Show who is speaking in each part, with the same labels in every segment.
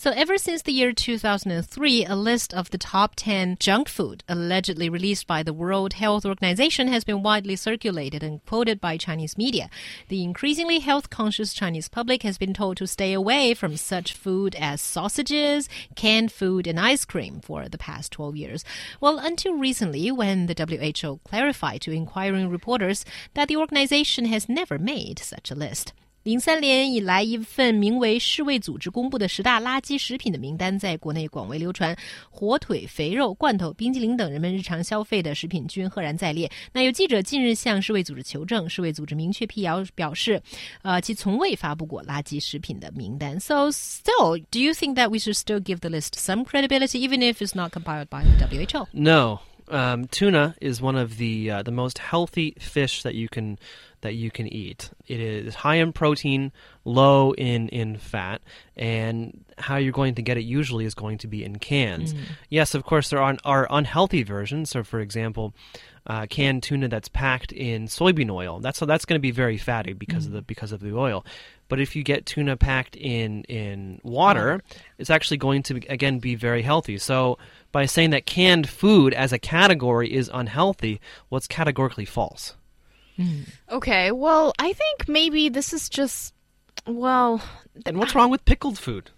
Speaker 1: So, ever since the year 2003, a list of the top 10 junk food allegedly released by the World Health Organization has been widely circulated and quoted by Chinese media. The increasingly health conscious Chinese public has been told to stay away from such food as sausages, canned food, and ice cream for the past 12 years. Well, until recently, when the WHO clarified to inquiring reporters that the organization has never made such a list. 零三年以来，一份名为世卫组织公布的十大垃圾食品的名单在国内广为流传，火腿、肥肉、罐头、冰激凌等人们日常消费的食品均赫然在列。那有记者近日向世卫组织求证，世卫组织明确辟谣表示，呃，其从未发布过垃圾食品的名单。So, still, do you think that we should still give the list some credibility, even if it's not compiled by the WHO?
Speaker 2: No. Um, tuna is one of the uh, the most healthy fish that you can that you can eat. It is high in protein, low in in fat, and how you're going to get it usually is going to be in cans. Mm. Yes, of course there are are unhealthy versions. So, for example, uh, canned tuna that's packed in soybean oil. That's that's going to be very fatty because mm. of the because of the oil. But if you get tuna packed in in water, it's actually going to again be very healthy. So by saying that canned food as a category is unhealthy, well, it's categorically false.
Speaker 3: Mm. Okay, well, I think maybe this is just well.
Speaker 2: And what's wrong with pickled food?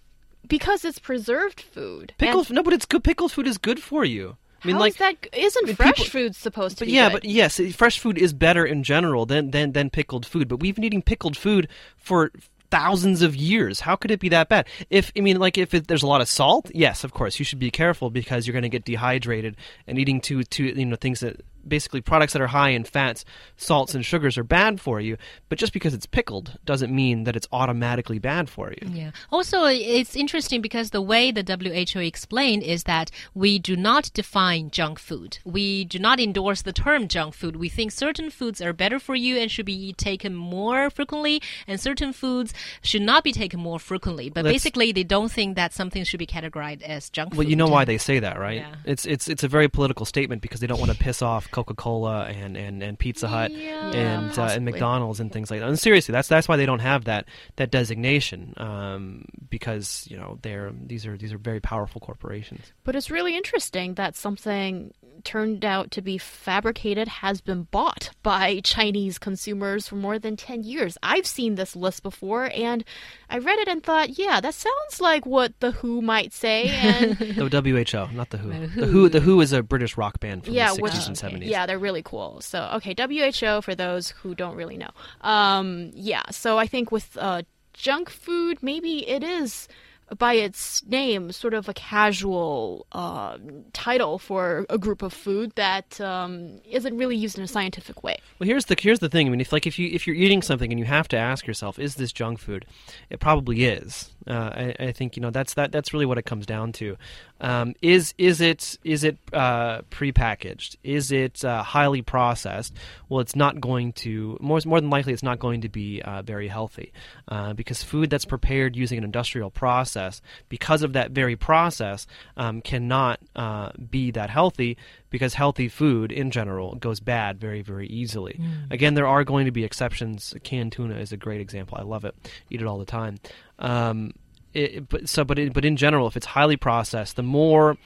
Speaker 3: Because it's preserved food.
Speaker 2: Pickled no, but it's good. Pickled food is good for you.
Speaker 3: I mean, How like, is that? Isn't I mean, fresh people, food supposed to?
Speaker 2: But yeah,
Speaker 3: good?
Speaker 2: but yes, fresh food is better in general than than than pickled food. But we've been eating pickled food for thousands of years. How could it be that bad? If I mean, like, if it, there's a lot of salt, yes, of course, you should be careful because you're going to get dehydrated and eating too, too, you know, things that basically products that are high in fats, salts, and sugars are bad for you. But just because it's pickled doesn't mean that it's automatically bad for you.
Speaker 1: Yeah. Also, it's interesting because the way the WHO explained is that we do not define junk food. We do not endorse the term junk food. We think certain foods are better for you and should be taken more frequently, and certain foods should not be taken more frequently. But Let's, basically, they don't think that something should be categorized as junk
Speaker 2: well,
Speaker 1: food.
Speaker 2: Well, you know why they say that, right? Yeah. It's it's it's a very political statement because they don't want to piss off Coca Cola and, and, and Pizza Hut
Speaker 3: yeah,
Speaker 2: and uh, and McDonald's and things like that. And seriously, that's that's why they don't have that that designation um, because you know they're these are these are very powerful corporations.
Speaker 3: But it's really interesting that something turned out to be fabricated has been bought by Chinese consumers for more than 10 years. I've seen this list before and I read it and thought, yeah, that sounds like what the Who might say and
Speaker 2: the WHO, not the Who. The Who. The Who the Who is a British rock band from yeah, the 60s which, and 70s.
Speaker 3: Yeah, they're really cool. So, okay, WHO for those who don't really know. Um, yeah, so I think with uh, junk food, maybe it is by its name, sort of a casual uh, title for a group of food that um, not really used in a scientific way.
Speaker 2: Well, here's the here's the thing. I mean, if like if you if you're eating something and you have to ask yourself, is this junk food? It probably is. Uh, I, I, think you know that's that that's really what it comes down to. Um, is is it is it uh, prepackaged? Is it uh, highly processed? Well, it's not going to more more than likely it's not going to be uh, very healthy uh, because food that's prepared using an industrial process, because of that very process, um, cannot uh, be that healthy because healthy food in general goes bad very very easily. Mm. Again, there are going to be exceptions. Canned tuna is a great example. I love it. Eat it all the time. Um, it, but so, but it, but in general, if it's highly processed, the more,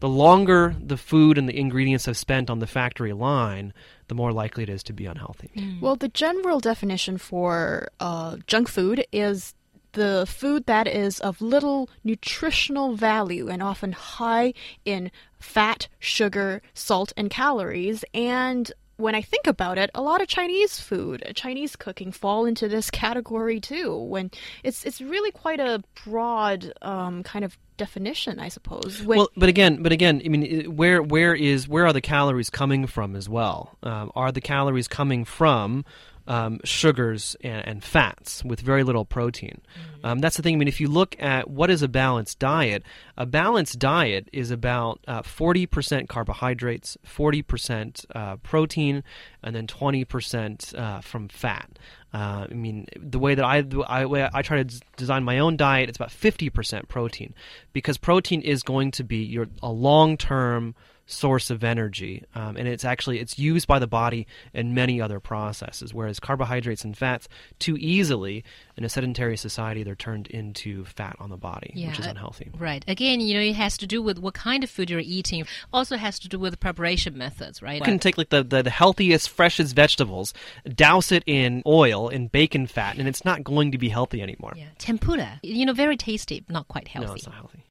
Speaker 2: the longer the food and the ingredients have spent on the factory line, the more likely it is to be unhealthy.
Speaker 3: Mm. Well, the general definition for uh, junk food is the food that is of little nutritional value and often high in fat, sugar, salt, and calories, and when I think about it, a lot of Chinese food, Chinese cooking fall into this category too. When it's it's really quite a broad um, kind of definition, I suppose.
Speaker 2: When well, but again, but again, I mean, where where is where are the calories coming from as well? Um, are the calories coming from um, sugars and, and, fats with very little protein. Mm-hmm. Um, that's the thing. I mean, if you look at what is a balanced diet, a balanced diet is about uh, 40% carbohydrates, 40% uh, protein, and then 20% uh, from fat. Uh, I mean, the way that I, I, I try to design my own diet, it's about 50% protein because protein is going to be your a long term source of energy um, and it's actually it's used by the body in many other processes whereas carbohydrates and fats too easily in a sedentary society they're turned into fat on the body
Speaker 1: yeah,
Speaker 2: which is unhealthy.
Speaker 1: right. Again you know it has to do with what kind of food you're eating. Also has to do with preparation methods right?
Speaker 2: You can take like the, the, the healthiest freshest vegetables douse it in oil in bacon fat and it's not going to be healthy anymore.
Speaker 1: Yeah tempura. You know very tasty not quite healthy
Speaker 2: no it's not healthy